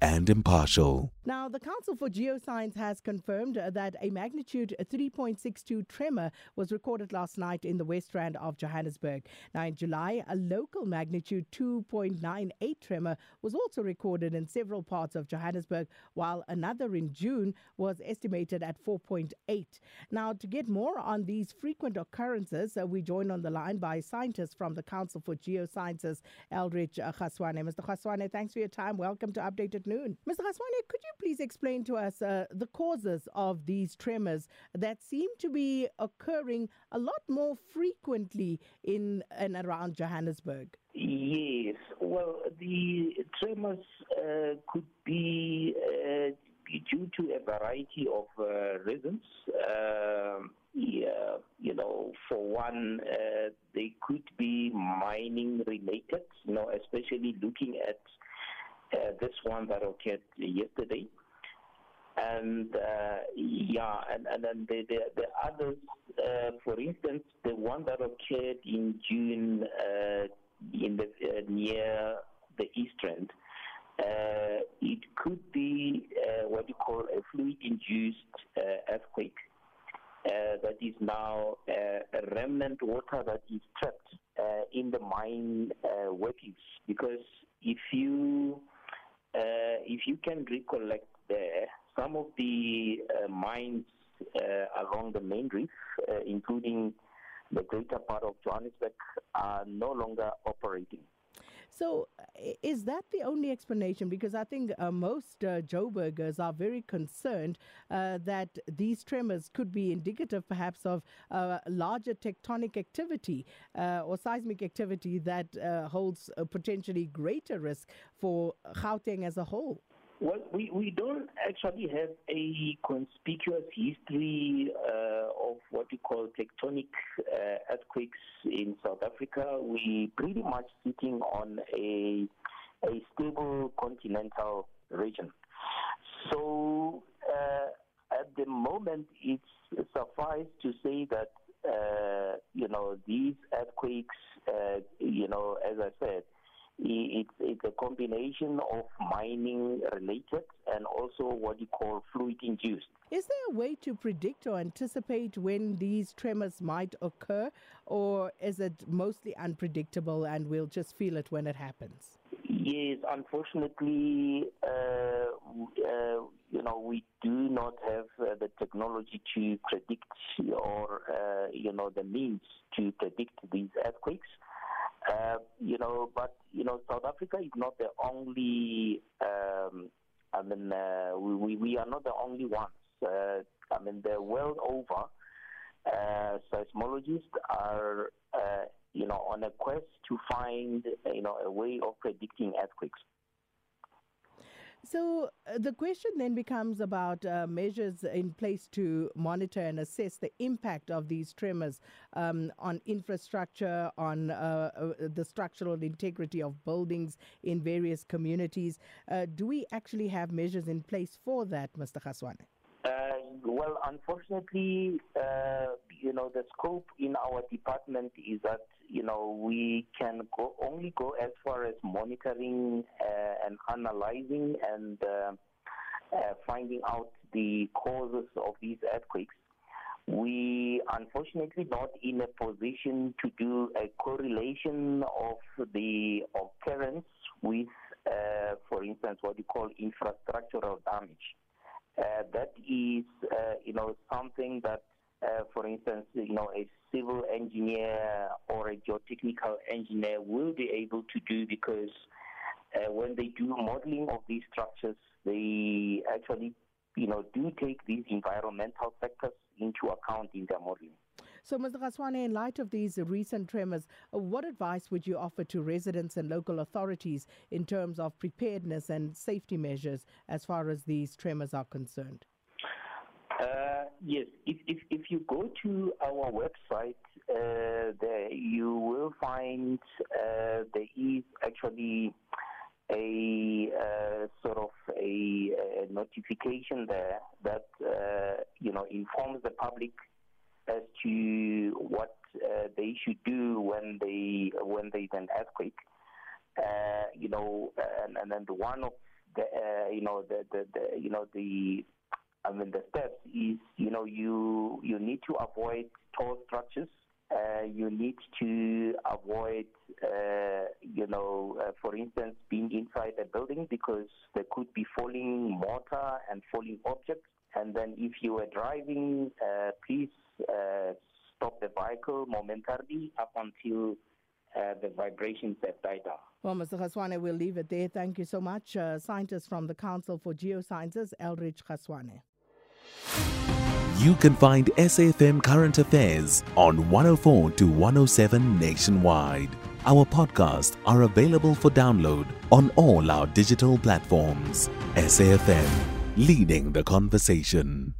and impartial. Now, the Council for Geoscience has confirmed that a magnitude 3.62 tremor was recorded last night in the West Rand of Johannesburg. Now, in July, a local magnitude 2.98 tremor was also recorded in several parts of Johannesburg, while another in June was estimated at 4.8. Now, to get more on these frequent occurrences, uh, we join on the line by scientists from the Council for Geosciences, Eldridge uh, Kgaswane. Mr. Kgaswane, thanks for your time. Welcome to Updated Noon. Mr. Kgaswane, could you please explain to us uh, the causes of these tremors that seem to be occurring a lot more frequently in and around Johannesburg? Yes. Well, the tremors uh, could be uh, due to a variety of uh, reasons. Um, yeah, you know, for one, uh, they could be mining related, you know, especially looking at uh, this one that occurred yesterday. And uh, yeah, and, and then the, the, the others, uh, for instance, the one that occurred in June uh, in the uh, near the East end, it could be what you call a fluid-induced earthquake. that is now a remnant water that is trapped in the mine workings. Because if you if you can recollect there, some of the uh, mines uh, along the main reef, uh, including the greater part of Johannesburg, are no longer operating. So, is that the only explanation? Because I think uh, most uh, Joburgers are very concerned uh, that these tremors could be indicative, perhaps, of uh, larger tectonic activity uh, or seismic activity that uh, holds a potentially greater risk for Gauteng as a whole. Well, we, we don't actually have a conspicuous history uh, of what we call tectonic uh, earthquakes in South Africa. We pretty much sitting on a a stable continental region. So uh, at the moment, it's suffice to say that uh, you know these earthquakes, uh, you know, as I said it's, it's a combination of mining related and also what you call fluid induced. Is there a way to predict or anticipate when these tremors might occur, or is it mostly unpredictable and we'll just feel it when it happens? Yes, unfortunately, uh, uh, you know, we do not have uh, the technology to predict or, uh, you know, the means to predict these earthquakes. You know, but you know, South Africa is not the only. Um, I mean, uh, we we are not the only ones. Uh, I mean, the world over, uh, seismologists are, uh, you know, on a quest to find, you know, a way of predicting earthquakes. So uh, the question then becomes about uh, measures in place to monitor and assess the impact of these tremors um, on infrastructure, on uh, uh the structural integrity of buildings in various communities. Uh, do we actually have measures in place for that, Mr. Kgaswane? Uh, well, unfortunately, you know, the scope in our department is that you know, we can go, only go as far as monitoring uh, and analyzing and uh, uh, finding out the causes of these earthquakes. We unfortunately not in a position to do a correlation of the occurrence with, uh, for instance, what you call infrastructural damage. Uh, that is, uh, you know, something that uh, for instance, you know, a civil engineer or a geotechnical engineer will be able to do because uh, when they do modeling of these structures, they actually, you know, do take these environmental factors into account in their modeling. So, Mr. Kgaswane, in light of these recent tremors, uh, what advice would you offer to residents and local authorities in terms of preparedness and safety measures as far as these tremors are concerned? Yes, if, if, if you go to our website, uh, there you will find uh, there is actually a uh, sort of a, a, notification there that uh, you know informs the public as to what uh, they should do when they when there's an earthquake. Uh, you know, and, and then the one of the you know the, the, the you know the I mean the steps is you know you you need to avoid tall structures. Uh, you need to avoid, uh, you know, uh, for instance, being inside a building because there could be falling mortar and falling objects. And then if you are driving, uh, please uh, stop the vehicle momentarily up until uh, the vibrations have died down. Well, Mr. Kgaswane, we'll leave it there. Thank you so much. Uh, scientist from the Council for Geosciences, Elrich Kgaswane. You can find SAFM Current Affairs on 104 to 107 nationwide. Our podcasts are available for download on all our digital platforms. SAFM, leading the conversation.